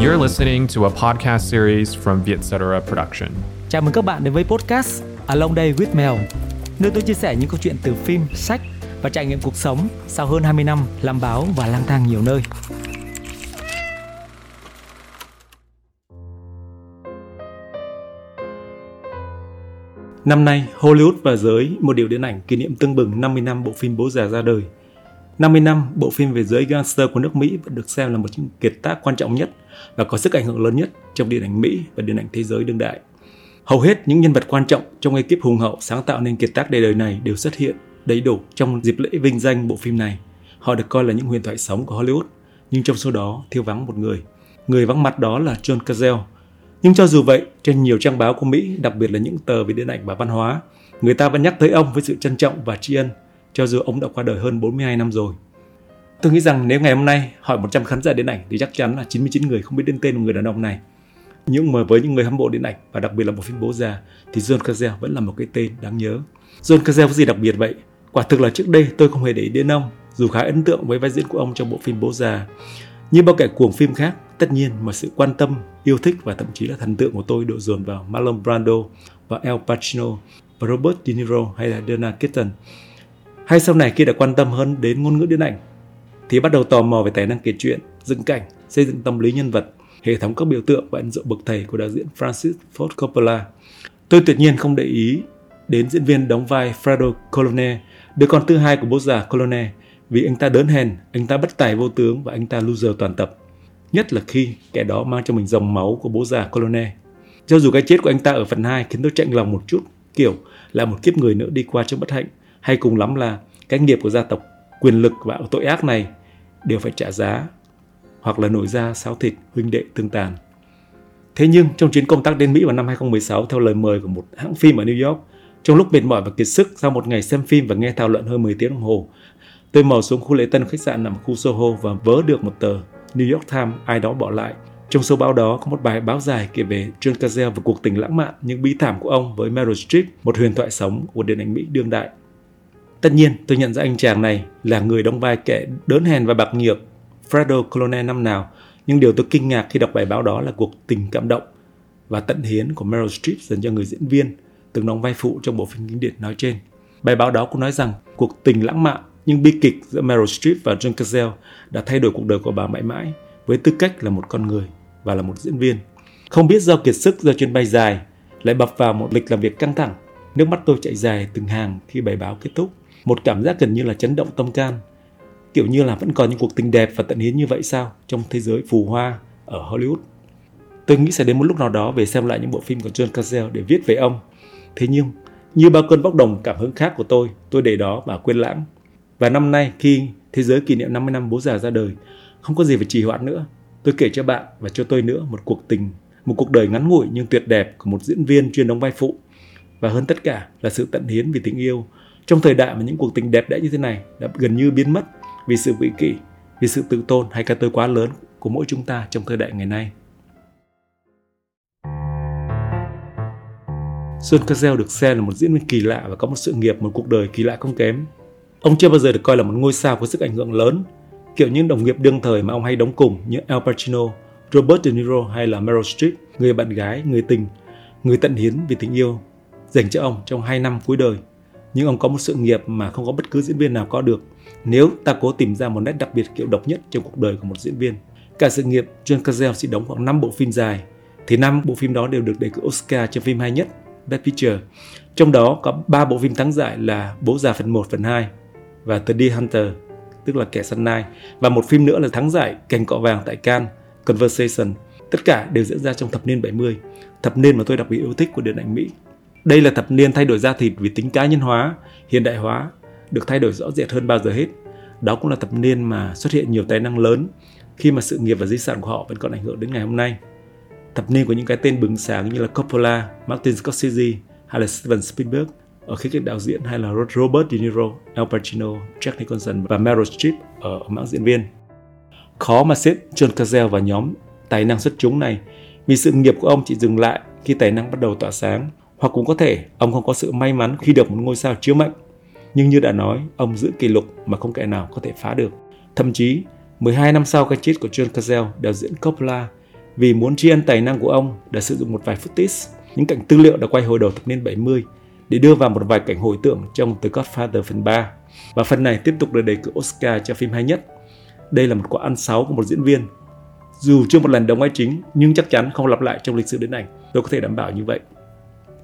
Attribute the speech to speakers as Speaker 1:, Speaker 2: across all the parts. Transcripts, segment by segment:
Speaker 1: You're listening to a podcast series from Vietcetera Production.
Speaker 2: Chào mừng các bạn đến với podcast Along Day with Mel, nơi tôi chia sẻ những câu chuyện từ phim, sách và trải nghiệm cuộc sống sau hơn 20 năm làm báo và lang thang nhiều nơi.
Speaker 3: Năm nay, Hollywood và giới một điều điện ảnh kỷ niệm tưng bừng 50 năm bộ phim Bố già ra đời. 50 năm, bộ phim về giới gangster của nước Mỹ vẫn được xem là một trong kiệt tác quan trọng nhất và có sức ảnh hưởng lớn nhất trong điện ảnh Mỹ và điện ảnh thế giới đương đại. Hầu hết những nhân vật quan trọng trong ekip hùng hậu sáng tạo nên kiệt tác đầy đời này đều xuất hiện đầy đủ trong dịp lễ vinh danh bộ phim này. Họ được coi là những huyền thoại sống của Hollywood, nhưng trong số đó thiếu vắng một người. Người vắng mặt đó là John Cazale. Nhưng cho dù vậy, trên nhiều trang báo của Mỹ, đặc biệt là những tờ về điện ảnh và văn hóa, người ta vẫn nhắc tới ông với sự trân trọng và tri ân, cho dù ông đã qua đời hơn 42 năm rồi. Tôi nghĩ rằng nếu ngày hôm nay hỏi 100 khán giả điện ảnh thì chắc chắn là 99 người không biết đến tên của người đàn ông này. Nhưng mà với những người hâm mộ điện ảnh và đặc biệt là một phim bố già thì John Cazale vẫn là một cái tên đáng nhớ. John Cazale có gì đặc biệt vậy? Quả thực là trước đây tôi không hề để ý đến ông, dù khá ấn tượng với vai diễn của ông trong bộ phim Bố già. Như bao kẻ cuồng phim khác, tất nhiên mà sự quan tâm, yêu thích và thậm chí là thần tượng của tôi đổ dồn vào Marlon Brando và Al Pacino và Robert De Niro hay là Donna Keaton. Hay sau này khi đã quan tâm hơn đến ngôn ngữ điện ảnh thì bắt đầu tò mò về tài năng kể chuyện, dựng cảnh, xây dựng tâm lý nhân vật, hệ thống các biểu tượng và ấn dụ bậc thầy của đạo diễn Francis Ford Coppola. Tôi tuyệt nhiên không để ý đến diễn viên đóng vai Fredo Colone, đứa con thứ hai của bố già Colone, vì anh ta đớn hèn, anh ta bất tài vô tướng và anh ta loser toàn tập. Nhất là khi kẻ đó mang cho mình dòng máu của bố già Colone. Cho dù cái chết của anh ta ở phần 2 khiến tôi chạnh lòng một chút, kiểu là một kiếp người nữa đi qua trong bất hạnh, hay cùng lắm là cái nghiệp của gia tộc quyền lực và tội ác này đều phải trả giá hoặc là nổi ra sáo thịt huynh đệ tương tàn. Thế nhưng trong chuyến công tác đến Mỹ vào năm 2016 theo lời mời của một hãng phim ở New York, trong lúc mệt mỏi và kiệt sức sau một ngày xem phim và nghe thảo luận hơn 10 tiếng đồng hồ, tôi mò xuống khu lễ tân khách sạn nằm ở khu Soho và vớ được một tờ New York Times ai đó bỏ lại. Trong số báo đó có một bài báo dài kể về John Cazale và cuộc tình lãng mạn nhưng bi thảm của ông với Meryl Streep, một huyền thoại sống của điện ảnh Mỹ đương đại. Tất nhiên, tôi nhận ra anh chàng này là người đóng vai kẻ đớn hèn và bạc nhược Fredo Colonel năm nào, nhưng điều tôi kinh ngạc khi đọc bài báo đó là cuộc tình cảm động và tận hiến của Meryl Streep dành cho người diễn viên từng đóng vai phụ trong bộ phim kinh điển nói trên. Bài báo đó cũng nói rằng cuộc tình lãng mạn nhưng bi kịch giữa Meryl Streep và John Cazale đã thay đổi cuộc đời của bà mãi mãi với tư cách là một con người và là một diễn viên. Không biết do kiệt sức do chuyến bay dài lại bập vào một lịch làm việc căng thẳng, nước mắt tôi chạy dài từng hàng khi bài báo kết thúc một cảm giác gần như là chấn động tâm can. Kiểu như là vẫn còn những cuộc tình đẹp và tận hiến như vậy sao trong thế giới phù hoa ở Hollywood? Tôi nghĩ sẽ đến một lúc nào đó về xem lại những bộ phim của John Cazale để viết về ông. Thế nhưng, như bao cơn bốc đồng cảm hứng khác của tôi tôi để đó mà quên lãng. Và năm nay khi thế giới kỷ niệm 50 năm bố già ra đời, không có gì phải trì hoãn nữa. Tôi kể cho bạn và cho tôi nữa một cuộc tình, một cuộc đời ngắn ngủi nhưng tuyệt đẹp của một diễn viên chuyên đóng vai phụ. Và hơn tất cả là sự tận hiến vì tình yêu trong thời đại mà những cuộc tình đẹp đẽ như thế này đã gần như biến mất vì sự vị kỷ, vì sự tự tôn hay cái tôi quá lớn của mỗi chúng ta trong thời đại ngày nay. John Cazale được xem là một diễn viên kỳ lạ và có một sự nghiệp, một cuộc đời kỳ lạ không kém. Ông chưa bao giờ được coi là một ngôi sao có sức ảnh hưởng lớn, kiểu những đồng nghiệp đương thời mà ông hay đóng cùng như Al Pacino, Robert De Niro hay là Meryl Streep, người bạn gái, người tình, người tận hiến vì tình yêu dành cho ông trong hai năm cuối đời nhưng ông có một sự nghiệp mà không có bất cứ diễn viên nào có được nếu ta cố tìm ra một nét đặc biệt kiểu độc nhất trong cuộc đời của một diễn viên. Cả sự nghiệp, John Cazale chỉ đóng khoảng 5 bộ phim dài, thì năm bộ phim đó đều được đề cử Oscar cho phim hay nhất, Best Picture. Trong đó có 3 bộ phim thắng giải là Bố già phần 1, phần 2 và The Deer Hunter, tức là kẻ săn nai, và một phim nữa là thắng giải Cành cọ vàng tại Cannes, Conversation. Tất cả đều diễn ra trong thập niên 70, thập niên mà tôi đặc biệt yêu thích của điện ảnh Mỹ. Đây là thập niên thay đổi da thịt vì tính cá nhân hóa, hiện đại hóa, được thay đổi rõ rệt hơn bao giờ hết. Đó cũng là thập niên mà xuất hiện nhiều tài năng lớn khi mà sự nghiệp và di sản của họ vẫn còn ảnh hưởng đến ngày hôm nay. Thập niên của những cái tên bừng sáng như là Coppola, Martin Scorsese hay là Steven Spielberg ở khía cạnh đạo diễn hay là Robert De Niro, Al Pacino, Jack Nicholson và Meryl Streep ở mảng diễn viên. Khó mà xếp John Cazale vào nhóm tài năng xuất chúng này vì sự nghiệp của ông chỉ dừng lại khi tài năng bắt đầu tỏa sáng hoặc cũng có thể ông không có sự may mắn khi được một ngôi sao chiếu mệnh. Nhưng như đã nói, ông giữ kỷ lục mà không kẻ nào có thể phá được. Thậm chí, 12 năm sau cái chết của John Cazale, đạo diễn Coppola vì muốn tri ân tài năng của ông đã sử dụng một vài footage, những cảnh tư liệu đã quay hồi đầu thập niên 70 để đưa vào một vài cảnh hồi tưởng trong The Godfather phần 3. Và phần này tiếp tục được đề cử Oscar cho phim hay nhất. Đây là một quả ăn sáu của một diễn viên. Dù chưa một lần đóng vai chính nhưng chắc chắn không lặp lại trong lịch sử điện ảnh. Tôi có thể đảm bảo như vậy.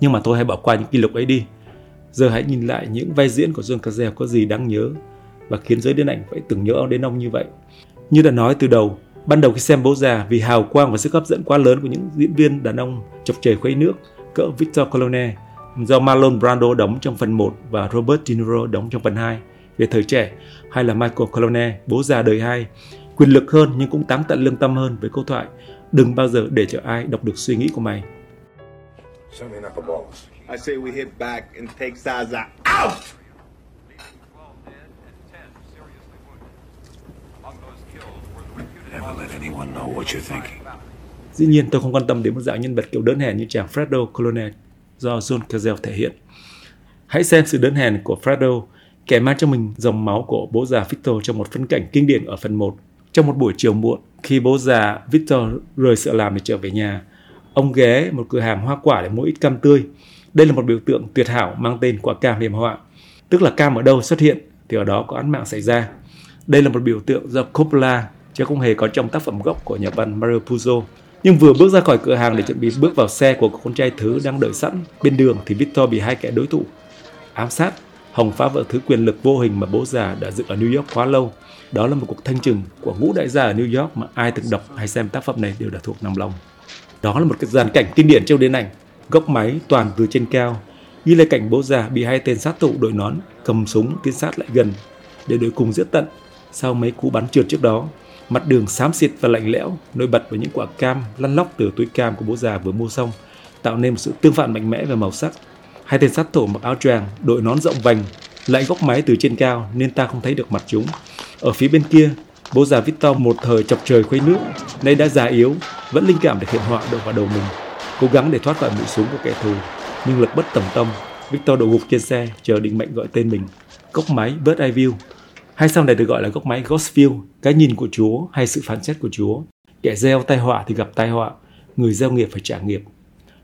Speaker 3: Nhưng mà tôi hãy bỏ qua những kỷ lục ấy đi. Giờ hãy nhìn lại những vai diễn của John Cazale có gì đáng nhớ và khiến giới điện ảnh phải tưởng nhớ đến ông như vậy. Như đã nói từ đầu, ban đầu khi xem bố già vì hào quang và sức hấp dẫn quá lớn của những diễn viên đàn ông chọc trời khuấy nước cỡ Victor Colone do Marlon Brando đóng trong phần 1 và Robert De Niro đóng trong phần 2 về thời trẻ hay là Michael Colone bố già đời 2 quyền lực hơn nhưng cũng tám tận lương tâm hơn với câu thoại đừng bao giờ để cho ai đọc được suy nghĩ của mày. I say we hit back and take Zaza out! Dĩ nhiên tôi không quan tâm đến một dạng nhân vật kiểu đơn hèn như chàng Fredo Colonel do John Cazale thể hiện. Hãy xem sự đơn hèn của Fredo, kẻ mang cho mình dòng máu của bố già Victor trong một phân cảnh kinh điển ở phần 1. Trong một buổi chiều muộn, khi bố già Victor rời sợ làm để trở về nhà, ông ghé một cửa hàng hoa quả để mua ít cam tươi. Đây là một biểu tượng tuyệt hảo mang tên quả cam hiểm họa. Tức là cam ở đâu xuất hiện thì ở đó có án mạng xảy ra. Đây là một biểu tượng do Coppola chứ không hề có trong tác phẩm gốc của nhà văn Mario Puzo. Nhưng vừa bước ra khỏi cửa hàng để chuẩn bị bước vào xe của con trai thứ đang đợi sẵn bên đường thì Victor bị hai kẻ đối thủ ám sát, Hồng phá vỡ thứ quyền lực vô hình mà bố già đã dựng ở New York quá lâu. Đó là một cuộc thanh trừng của ngũ đại gia ở New York mà ai từng đọc hay xem tác phẩm này đều đã thuộc nằm lòng. Đó là một cái dàn cảnh kinh điển trong điện ảnh, góc máy toàn từ trên cao, như là cảnh bố già bị hai tên sát thủ đội nón cầm súng tiến sát lại gần để đối cùng giết tận sau mấy cú bắn trượt trước đó Mặt đường xám xịt và lạnh lẽo, nổi bật với những quả cam lăn lóc từ túi cam của bố già vừa mua xong, tạo nên một sự tương phản mạnh mẽ về màu sắc. Hai tên sát thủ mặc áo choàng, đội nón rộng vành, lại góc máy từ trên cao nên ta không thấy được mặt chúng. Ở phía bên kia, bố già Victor một thời chọc trời khuấy nước, nay đã già yếu, vẫn linh cảm để hiện họa đổ vào đầu mình, cố gắng để thoát khỏi mũi súng của kẻ thù, nhưng lực bất tòng tâm. Victor đổ gục trên xe, chờ định mệnh gọi tên mình. Cốc máy Bird Eye View hay sau này được gọi là góc máy Gospel, cái nhìn của Chúa hay sự phán xét của Chúa. Kẻ gieo tai họa thì gặp tai họa, người gieo nghiệp phải trả nghiệp.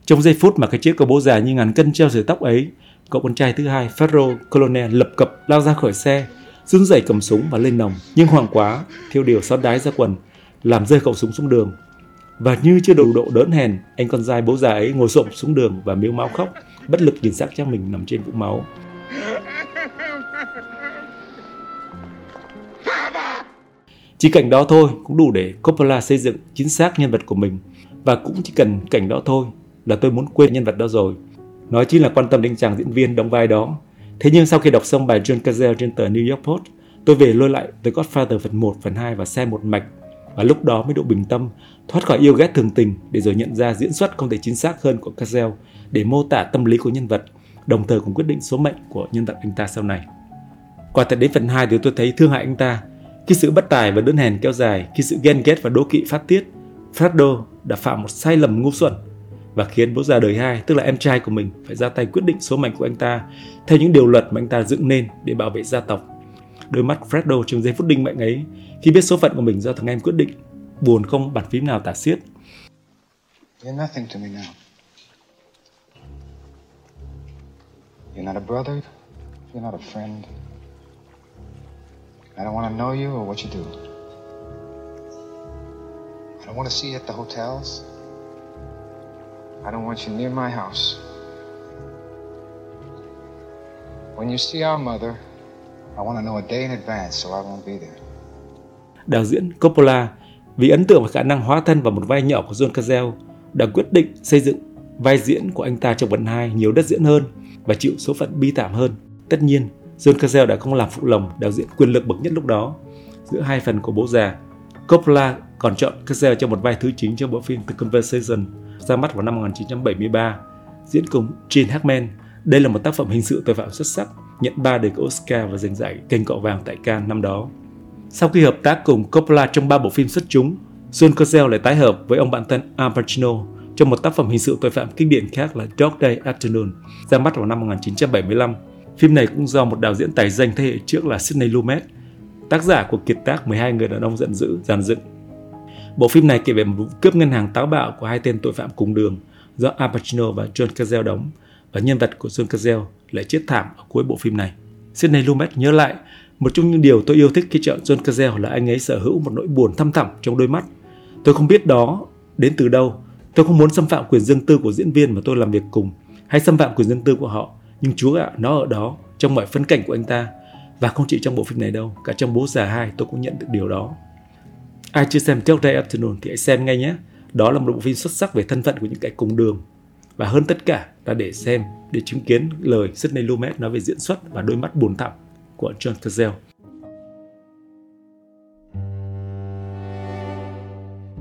Speaker 3: Trong giây phút mà cái chiếc của bố già như ngàn cân treo sợi tóc ấy, cậu con trai thứ hai, Ferro Colonel lập cập lao ra khỏi xe, run rẩy cầm súng và lên nòng, nhưng hoảng quá, thiêu điều xót đái ra quần, làm rơi khẩu súng xuống đường. Và như chưa đủ độ đớn hèn, anh con trai bố già ấy ngồi xổm xuống đường và miếu máu khóc, bất lực nhìn xác cha mình nằm trên vũng máu. Chỉ cảnh đó thôi cũng đủ để Coppola xây dựng chính xác nhân vật của mình và cũng chỉ cần cảnh đó thôi là tôi muốn quên nhân vật đó rồi. Nói chính là quan tâm đến chàng diễn viên đóng vai đó. Thế nhưng sau khi đọc xong bài John Cazale trên tờ New York Post, tôi về lôi lại The Godfather phần 1, phần 2 và xem một mạch. Và lúc đó mới độ bình tâm, thoát khỏi yêu ghét thường tình để rồi nhận ra diễn xuất không thể chính xác hơn của Cazale để mô tả tâm lý của nhân vật, đồng thời cũng quyết định số mệnh của nhân vật anh ta sau này. Quả thật đến phần 2 thì tôi thấy thương hại anh ta khi sự bất tài và đơn hèn kéo dài, khi sự ghen ghét và đố kỵ phát tiết, Fredo đã phạm một sai lầm ngu xuẩn và khiến bố già đời hai, tức là em trai của mình, phải ra tay quyết định số mệnh của anh ta theo những điều luật mà anh ta dựng nên để bảo vệ gia tộc. Đôi mắt Fredo trong giây phút đinh mệnh ấy, khi biết số phận của mình do thằng em quyết định, buồn không bản phím nào tả xiết. You're nothing to me now. You're not a brother. You're not a friend. I don't want to know you or what you do. I don't want to see you at the hotels. I don't want you near my house. When you see our mother, I want to know a day in advance so I won't be there. Đạo diễn Coppola vì ấn tượng và khả năng hóa thân vào một vai nhỏ của John Cazale đã quyết định xây dựng vai diễn của anh ta trong phần 2 nhiều đất diễn hơn và chịu số phận bi thảm hơn. Tất nhiên, John Cazale đã không làm phụ lòng đạo diễn quyền lực bậc nhất lúc đó giữa hai phần của bố già. Coppola còn chọn Kessel cho một vai thứ chính trong bộ phim The Conversation ra mắt vào năm 1973 diễn cùng Gene Hackman. Đây là một tác phẩm hình sự tội phạm xuất sắc, nhận 3 đề cử Oscar và giành giải kênh cọ vàng tại Cannes năm đó. Sau khi hợp tác cùng Coppola trong ba bộ phim xuất chúng, John Cazale lại tái hợp với ông bạn thân Al Pacino trong một tác phẩm hình sự tội phạm kinh điển khác là Dog Day Afternoon, ra mắt vào năm 1975 Phim này cũng do một đạo diễn tài danh thế hệ trước là Sidney Lumet, tác giả của kiệt tác 12 người đàn ông giận dữ, dàn dựng. Bộ phim này kể về một vụ cướp ngân hàng táo bạo của hai tên tội phạm cùng đường do Al Pacino và John Cazale đóng và nhân vật của John Cazale lại chết thảm ở cuối bộ phim này. Sidney Lumet nhớ lại một trong những điều tôi yêu thích khi chọn John Cazale là anh ấy sở hữu một nỗi buồn thâm thẳm trong đôi mắt. Tôi không biết đó đến từ đâu. Tôi không muốn xâm phạm quyền riêng tư của diễn viên mà tôi làm việc cùng hay xâm phạm quyền riêng tư của họ. Nhưng chúa ạ, nó ở đó trong mọi phân cảnh của anh ta. Và không chỉ trong bộ phim này đâu, cả trong Bố già 2 tôi cũng nhận được điều đó. Ai chưa xem Dog Day Afternoon thì hãy xem ngay nhé. Đó là một bộ phim xuất sắc về thân phận của những kẻ cùng đường. Và hơn tất cả là để xem, để chứng kiến lời Sidney Lumet nói về diễn xuất và đôi mắt buồn thẳm của John Cazale.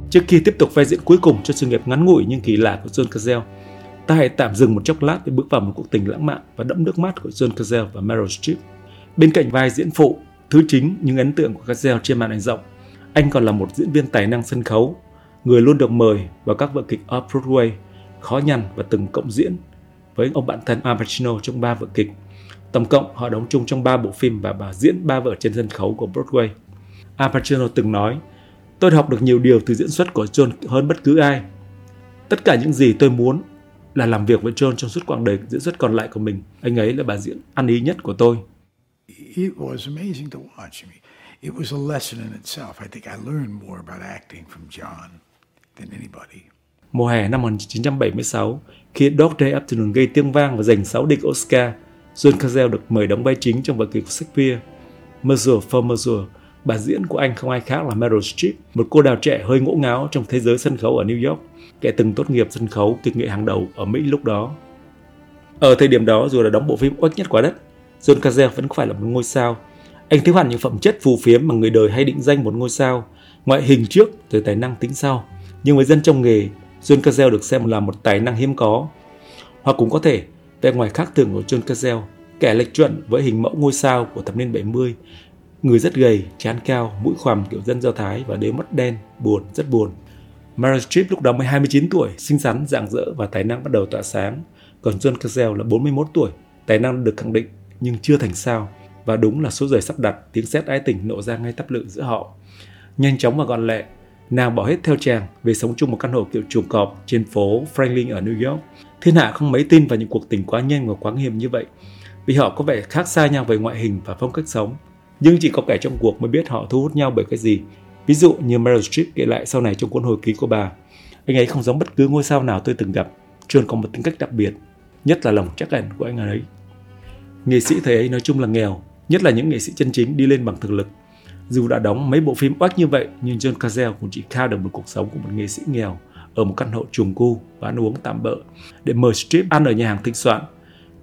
Speaker 3: Trước khi tiếp tục vai diễn cuối cùng cho sự nghiệp ngắn ngủi nhưng kỳ lạ của John Cazale, ta hãy tạm dừng một chốc lát để bước vào một cuộc tình lãng mạn và đẫm nước mắt của John Cazale và Meryl Streep. Bên cạnh vai diễn phụ, thứ chính nhưng ấn tượng của Cazale trên màn ảnh rộng, anh còn là một diễn viên tài năng sân khấu, người luôn được mời vào các vở kịch off-Broadway, khó nhằn và từng cộng diễn với ông bạn thân Al Pacino trong ba vở kịch. Tổng cộng họ đóng chung trong ba bộ phim và bà diễn ba vở trên sân khấu của Broadway. Al Pacino từng nói, tôi học được nhiều điều từ diễn xuất của John hơn bất cứ ai. Tất cả những gì tôi muốn là làm việc với John trong suốt quãng đời diễn xuất còn lại của mình. Anh ấy là bà diễn ăn ý nhất của tôi.
Speaker 4: It was amazing to watch me. It was a lesson in itself. I think I learned more about acting from John than anybody.
Speaker 3: Mùa hè năm 1976, khi Dog Day Afternoon gây tiếng vang và giành 6 địch Oscar, John Cazale được mời đóng vai chính trong vở kịch của Shakespeare, Measure for Measure. Bà diễn của anh không ai khác là Meryl Streep, một cô đào trẻ hơi ngỗ ngáo trong thế giới sân khấu ở New York, kẻ từng tốt nghiệp sân khấu kịch nghệ hàng đầu ở Mỹ lúc đó. Ở thời điểm đó, dù là đóng bộ phim oách nhất quả đất, John Cazale vẫn không phải là một ngôi sao. Anh thiếu hẳn những phẩm chất phù phiếm mà người đời hay định danh một ngôi sao, ngoại hình trước rồi tài năng tính sau. Nhưng với dân trong nghề, John Cazell được xem là một tài năng hiếm có. Hoặc cũng có thể, vẻ ngoài khác thường của John Cazell, kẻ lệch chuẩn với hình mẫu ngôi sao của thập niên 70, người rất gầy, chán cao, mũi khoằm kiểu dân Do Thái và đôi mắt đen, buồn, rất buồn. Meryl Streep lúc đó mới 29 tuổi, xinh xắn, rạng rỡ và tài năng bắt đầu tỏa sáng. Còn John Cazale là 41 tuổi, tài năng được khẳng định nhưng chưa thành sao. Và đúng là số giờ sắp đặt, tiếng sét ái tình nổ ra ngay tắp lự giữa họ. Nhanh chóng và gọn lẹ, nàng bỏ hết theo chàng về sống chung một căn hộ kiểu chuồng cọp trên phố Franklin ở New York. Thiên hạ không mấy tin vào những cuộc tình quá nhanh và quá hiểm như vậy, vì họ có vẻ khác xa nhau về ngoại hình và phong cách sống. Nhưng chỉ có kẻ trong cuộc mới biết họ thu hút nhau bởi cái gì. Ví dụ như Meryl Streep kể lại sau này trong cuốn hồi ký của bà, anh ấy không giống bất cứ ngôi sao nào tôi từng gặp, John có một tính cách đặc biệt, nhất là lòng chắc ẩn của anh ấy. Nghệ sĩ thời ấy nói chung là nghèo, nhất là những nghệ sĩ chân chính đi lên bằng thực lực. Dù đã đóng mấy bộ phim oách như vậy, nhưng John Cazale cũng chỉ khao được một cuộc sống của một nghệ sĩ nghèo ở một căn hộ trùng cu và ăn uống tạm bợ. Để mời Strip ăn ở nhà hàng thịnh soạn,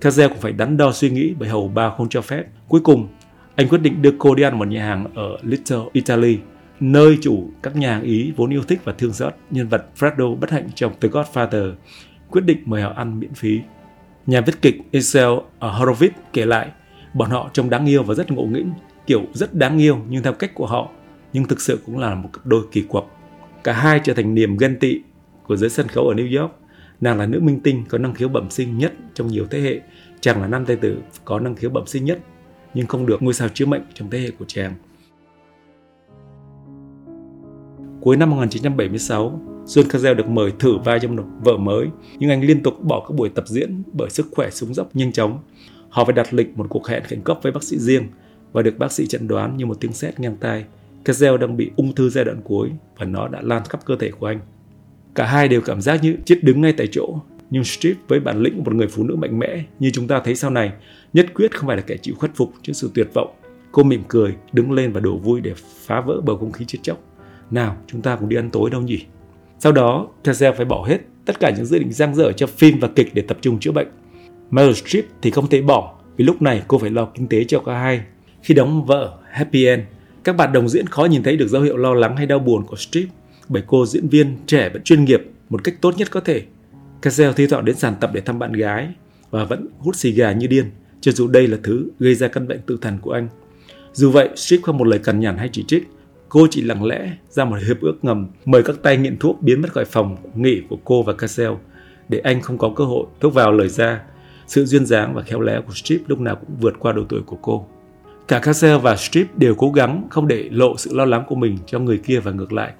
Speaker 3: Cazale cũng phải đắn đo suy nghĩ bởi hầu bao không cho phép. Cuối cùng, anh quyết định đưa cô đi ăn một nhà hàng ở Little Italy, nơi chủ các nhà hàng Ý vốn yêu thích và thương xót nhân vật Fredo bất hạnh trong The Godfather, quyết định mời họ ăn miễn phí. Nhà viết kịch Isel ở Horowitz kể lại, bọn họ trông đáng yêu và rất ngộ nghĩnh, kiểu rất đáng yêu nhưng theo cách của họ, nhưng thực sự cũng là một cặp đôi kỳ quặc. Cả hai trở thành niềm ghen tị của giới sân khấu ở New York. Nàng là nữ minh tinh có năng khiếu bẩm sinh nhất trong nhiều thế hệ, chàng là nam tài tử có năng khiếu bẩm sinh nhất, nhưng không được ngôi sao chiếu mệnh trong thế hệ của chàng. Cuối năm 1976, John Cazale được mời thử vai trong một vở mới, nhưng anh liên tục bỏ các buổi tập diễn bởi sức khỏe xuống dốc nhanh chóng. Họ phải đặt lịch một cuộc hẹn khẩn cấp với bác sĩ riêng và được bác sĩ chẩn đoán như một tiếng sét ngang tai. Kazel đang bị ung thư giai đoạn cuối và nó đã lan khắp cơ thể của anh. Cả hai đều cảm giác như chết đứng ngay tại chỗ. Nhưng Strip với bản lĩnh của một người phụ nữ mạnh mẽ như chúng ta thấy sau này, nhất quyết không phải là kẻ chịu khuất phục trước sự tuyệt vọng. Cô mỉm cười, đứng lên và đổ vui để phá vỡ bầu không khí chết chóc. Nào, chúng ta cùng đi ăn tối đâu nhỉ? Sau đó, Kazel phải bỏ hết tất cả những dự định giang dở cho phim và kịch để tập trung chữa bệnh. Meryl Streep thì không thể bỏ vì lúc này cô phải lo kinh tế cho cả hai. Khi đóng vợ Happy End, các bạn đồng diễn khó nhìn thấy được dấu hiệu lo lắng hay đau buồn của Streep bởi cô diễn viên trẻ vẫn chuyên nghiệp một cách tốt nhất có thể. Cassel thi thoảng đến sàn tập để thăm bạn gái và vẫn hút xì gà như điên, cho dù đây là thứ gây ra căn bệnh tự thần của anh. Dù vậy, Strip không một lời cằn nhằn hay chỉ trích. Cô chỉ lặng lẽ ra một hiệp ước ngầm mời các tay nghiện thuốc biến mất khỏi phòng nghỉ của cô và Cassel để anh không có cơ hội thuốc vào lời ra. Sự duyên dáng và khéo léo của Strip lúc nào cũng vượt qua độ tuổi của cô. Cả Cassel và Strip đều cố gắng không để lộ sự lo lắng của mình cho người kia và ngược lại.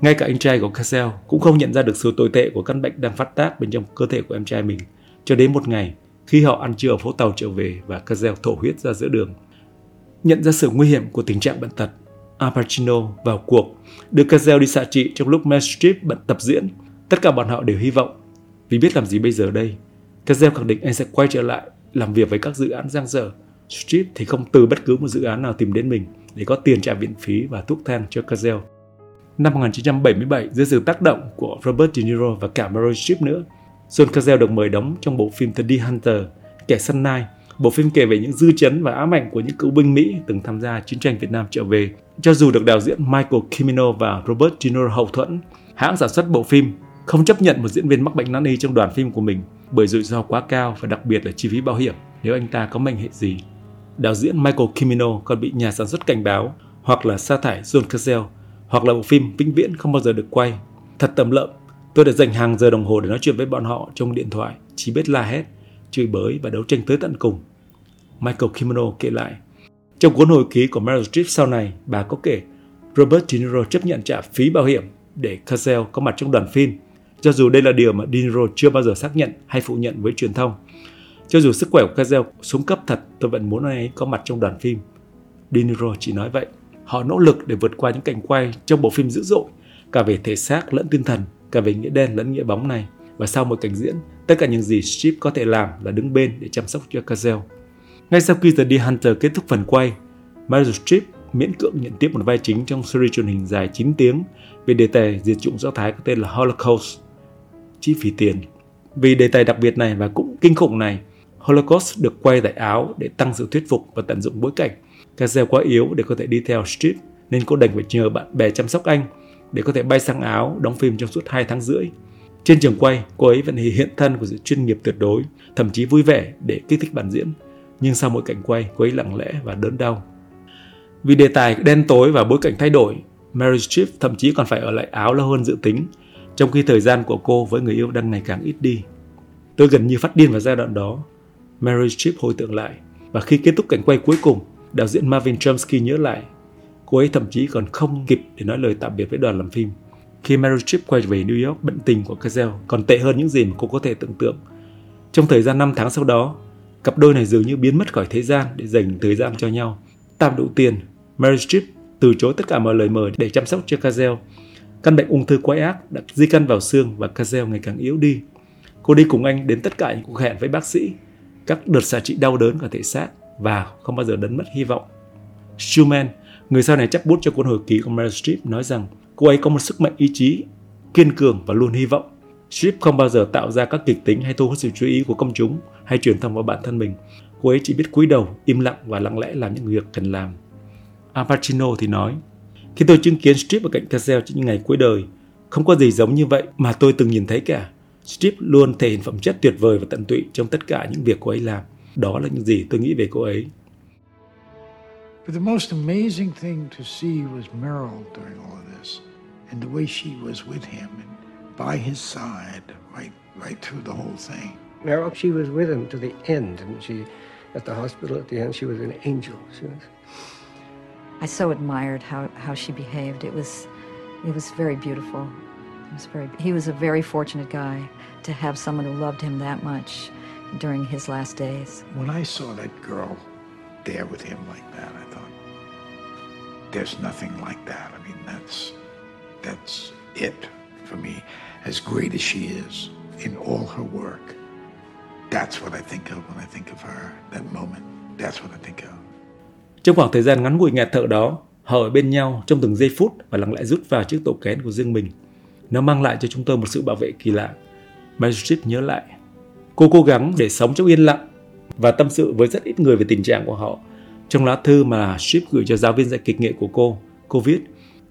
Speaker 3: Ngay cả anh trai của Cassel cũng không nhận ra được sự tồi tệ của căn bệnh đang phát tác bên trong cơ thể của em trai mình. Cho đến một ngày, khi họ ăn trưa ở phố tàu trở về và Cassel thổ huyết ra giữa đường. Nhận ra sự nguy hiểm của tình trạng bệnh tật, Al Pacino vào cuộc, đưa Cassel đi xạ trị trong lúc Meryl Streep bận tập diễn. Tất cả bọn họ đều hy vọng. Vì biết làm gì bây giờ đây, Cassell khẳng định anh sẽ quay trở lại làm việc với các dự án giang dở. Street thì không từ bất cứ một dự án nào tìm đến mình để có tiền trả viện phí và thuốc thang cho Cassell. Năm 1977, dưới sự tác động của Robert De Niro và cả Meryl Streep nữa, John Cazale được mời đóng trong bộ phim The Deer Hunter, Kẻ săn nai. Bộ phim kể về những dư chấn và ám ảnh của những cựu binh Mỹ từng tham gia chiến tranh Việt Nam trở về. Cho dù được đạo diễn Michael Cimino và Robert De Niro hậu thuẫn, hãng sản xuất bộ phim không chấp nhận một diễn viên mắc bệnh nan y trong đoàn phim của mình bởi rủi ro quá cao và đặc biệt là chi phí bảo hiểm nếu anh ta có mệnh hệ gì. Đạo diễn Michael Cimino còn bị nhà sản xuất cảnh báo hoặc là sa thải John Cazale hoặc là bộ phim vĩnh viễn không bao giờ được quay. Thật tầm lợm, tôi đã dành hàng giờ đồng hồ để nói chuyện với bọn họ trong điện thoại, chỉ biết la hét, chửi bới và đấu tranh tới tận cùng. Michael Kimono kể lại. Trong cuốn hồi ký của Meryl Streep sau này, bà có kể Robert De Niro chấp nhận trả phí bảo hiểm để Cazale có mặt trong đoàn phim, cho dù đây là điều mà Dinro chưa bao giờ xác nhận hay phủ nhận với truyền thông. Cho dù sức khỏe của Kazel xuống cấp thật, tôi vẫn muốn anh ấy có mặt trong đoàn phim. Dinro chỉ nói vậy. Họ nỗ lực để vượt qua những cảnh quay trong bộ phim dữ dội, cả về thể xác lẫn tinh thần, cả về nghĩa đen lẫn nghĩa bóng này. Và sau một cảnh diễn, tất cả những gì Strip có thể làm là đứng bên để chăm sóc cho Kazel. Ngay sau khi The Deer Hunter kết thúc phần quay, Meryl Streep miễn cưỡng nhận tiếp một vai chính trong series truyền hình dài 9 tiếng về đề tài diệt chủng Do Thái có tên là Holocaust. Chi phí tiền. Vì đề tài đặc biệt này và cũng kinh khủng này, Holocaust được quay tại Áo để tăng sự thuyết phục và tận dụng bối cảnh. Cazale quá yếu để có thể đi theo Strip nên cô đành phải nhờ bạn bè chăm sóc anh để có thể bay sang Áo đóng phim trong suốt 2 tháng rưỡi. Trên trường quay, cô ấy vẫn hiện thân của sự chuyên nghiệp tuyệt đối, thậm chí vui vẻ để kích thích bản diễn. Nhưng sau mỗi cảnh quay, cô ấy lặng lẽ và đớn đau. Vì đề tài đen tối và bối cảnh thay đổi, Mary Strip thậm chí còn phải ở lại Áo lâu hơn dự tính, trong khi thời gian của cô với người yêu đang ngày càng ít đi. Tôi gần như phát điên vào giai đoạn đó. Mary Streep hồi tưởng lại, và khi kết thúc cảnh quay cuối cùng, đạo diễn Marvin Chomsky nhớ lại, cô ấy thậm chí còn không kịp để nói lời tạm biệt với đoàn làm phim. Khi Meryl Streep quay về New York, bệnh tình của Cazale còn tệ hơn những gì mà cô có thể tưởng tượng. Trong thời gian 5 tháng sau đó, cặp đôi này dường như biến mất khỏi thế gian để dành thời gian cho nhau. Tạm đủ tiền, Meryl Streep từ chối tất cả mọi lời mời để chăm sóc cho Cazale. Căn bệnh ung thư quái ác đã di căn vào xương và Kazel ngày càng yếu đi. Cô đi cùng anh đến tất cả những cuộc hẹn với bác sĩ, các đợt xạ trị đau đớn cả thể xác và không bao giờ đánh mất hy vọng. Schumann, người sau này chấp bút cho cuốn hồi ký của Meryl Streep nói rằng cô ấy có một sức mạnh ý chí, kiên cường và luôn hy vọng. Streep không bao giờ tạo ra các kịch tính hay thu hút sự chú ý của công chúng hay truyền thông vào bản thân mình. Cô ấy chỉ biết cúi đầu, im lặng và lặng lẽ làm những việc cần làm. Al Pacino thì nói, khi tôi chứng kiến Strip ở cạnh Cazale trong những ngày cuối đời, không có gì giống như vậy mà tôi từng nhìn thấy cả. Strip luôn thể hiện phẩm chất tuyệt vời và tận tụy trong tất cả những việc cô ấy làm. Đó là những gì tôi nghĩ về cô ấy.
Speaker 4: But the most amazing thing to see was Meryl during all of this and the way she was with him and by his side right right through the whole thing.
Speaker 5: Meryl, she was with him to the end, and she, at the hospital at the end, she was an angel. She was.
Speaker 6: I so admired how, how she behaved. It was it was very beautiful. It was very he was a very fortunate guy to have someone who loved him that much during his last days.
Speaker 4: When I saw that girl there with him like that, I thought, there's nothing like that. I mean, that's that's it for me. As great as she is in all her work, that's what I think of when I think of her. That moment, that's what I think of.
Speaker 3: Trong khoảng thời gian ngắn ngủi nghẹt thở đó, họ ở bên nhau trong từng giây phút và lặng lẽ rút vào chiếc tổ kén của riêng mình. Nó mang lại cho chúng tôi một sự bảo vệ kỳ lạ. Magistrate nhớ lại. Cô cố gắng để sống trong yên lặng và tâm sự với rất ít người về tình trạng của họ. Trong lá thư mà Ship gửi cho giáo viên dạy kịch nghệ của cô, cô viết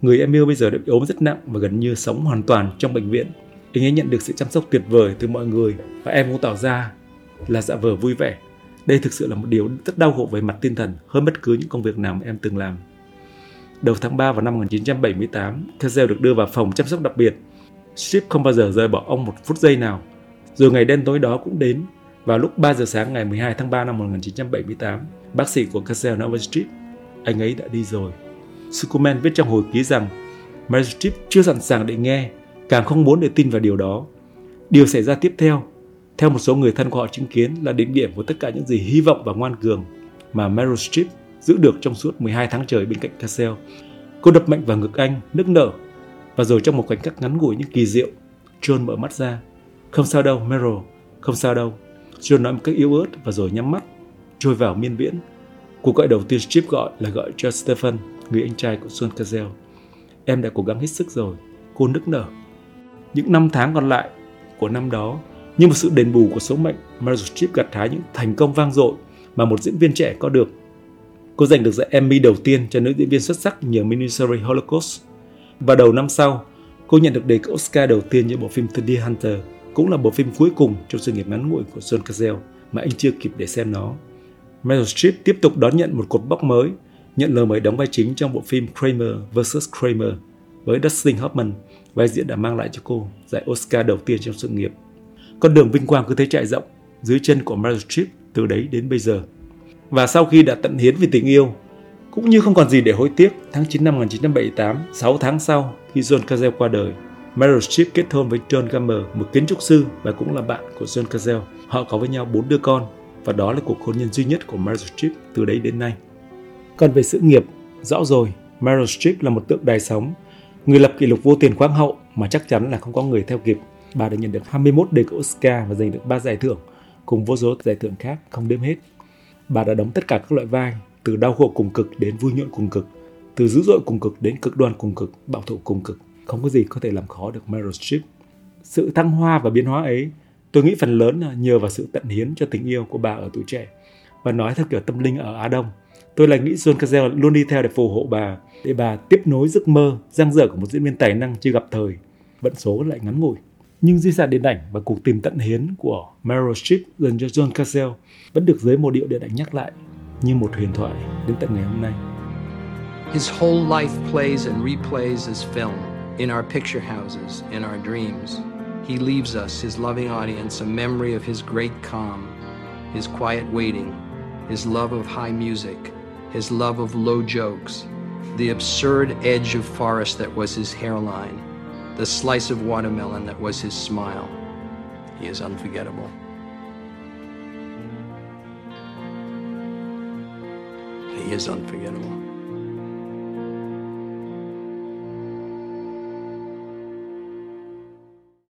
Speaker 3: Người em yêu bây giờ đã bị ốm rất nặng và gần như sống hoàn toàn trong bệnh viện. Anh ấy nhận được sự chăm sóc tuyệt vời từ mọi người và em cũng tỏ ra là dạ vờ vui vẻ. Đây thực sự là một điều rất đau khổ về mặt tinh thần hơn bất cứ những công việc nào mà em từng làm. Đầu tháng 3 vào năm 1978, Kessel được đưa vào phòng chăm sóc đặc biệt. Strip không bao giờ rời bỏ ông một phút giây nào. Rồi ngày đen tối đó cũng đến. Vào lúc 3 giờ sáng ngày 12 tháng 3 năm 1978, bác sĩ của Kessel nói với Strip, anh ấy đã đi rồi. Superman viết trong hồi ký rằng Meryl Streep chưa sẵn sàng để nghe, càng không muốn để tin vào điều đó. Điều xảy ra tiếp theo, theo một số người thân của họ chứng kiến là đỉnh điểm của tất cả những gì hy vọng và ngoan cường mà Meryl Streep giữ được trong suốt 12 tháng trời bên cạnh Cassel. Cô đập mạnh vào ngực anh, nức nở, và rồi trong một khoảnh khắc ngắn ngủi nhưng kỳ diệu, John mở mắt ra. Không sao đâu, Meryl, không sao đâu. John nói một cách yếu ớt và rồi nhắm mắt, trôi vào miên viễn. Cuộc gọi đầu tiên Strip gọi là gọi cho Stephen, người anh trai của John Cazell. Em đã cố gắng hết sức rồi, cô nức nở. Những năm tháng còn lại của năm đó, như một sự đền bù của số mệnh, Meryl Streep gặt hái những thành công vang dội mà một diễn viên trẻ có được. Cô giành được giải Emmy đầu tiên cho nữ diễn viên xuất sắc nhờ miniseries Holocaust. Và đầu năm sau, cô nhận được đề cử Oscar đầu tiên cho bộ phim The Deer Hunter, cũng là bộ phim cuối cùng trong sự nghiệp ngắn ngủi của John Cazale mà anh chưa kịp để xem nó. Meryl Streep tiếp tục đón nhận một cột bóc mới, nhận lời mời đóng vai chính trong bộ phim Kramer vs. Kramer với Dustin Hoffman, vai diễn đã mang lại cho cô giải Oscar đầu tiên trong sự nghiệp. Con đường vinh quang cứ thế chạy rộng dưới chân của Meryl Streep từ đấy đến bây giờ. Và sau khi đã tận hiến vì tình yêu, cũng như không còn gì để hối tiếc, tháng 9 năm 1978, 6 tháng sau khi John Cazale qua đời, Meryl Streep kết hôn với John Gummer, một kiến trúc sư và cũng là bạn của John Cazale. Họ có với nhau bốn đứa con và đó là cuộc hôn nhân duy nhất của Meryl Streep từ đấy đến nay. Còn về sự nghiệp, rõ rồi, Meryl Streep là một tượng đài sống, người lập kỷ lục vô tiền khoáng hậu mà chắc chắn là không có người theo kịp. Bà đã nhận được 21 đề cử Oscar và giành được 3 giải thưởng, cùng vô số giải thưởng khác không đếm hết. Bà đã đóng tất cả các loại vai, từ đau khổ cùng cực đến vui nhộn cùng cực, từ dữ dội cùng cực đến cực đoan cùng cực, bảo thủ cùng cực. Không có gì có thể làm khó được Meryl Streep. Sự thăng hoa và biến hóa ấy, tôi nghĩ phần lớn là nhờ vào sự tận hiến cho tình yêu của bà ở tuổi trẻ. Và nói theo kiểu tâm linh ở Á Đông, tôi lại nghĩ John Cazale luôn đi theo để phù hộ bà, để bà tiếp nối giấc mơ, giang dở của một diễn viên tài năng chưa gặp thời. Vận số lại ngắn ngủi. Nhưng di sản điện ảnh và cuộc tìm tận hiến của Meryl Streep dành cho John Cazell vẫn được dưới một điệu điện ảnh nhắc lại như một huyền thoại đến tận ngày hôm nay.
Speaker 7: His whole life plays and replays as film in our picture houses, in our dreams. He leaves us, his loving audience, a memory of his great calm, his quiet waiting, his love of high music, his love of low jokes, the absurd edge of forest that was his hairline, the slice of watermelon that was his smile. He is unforgettable. He is unforgettable.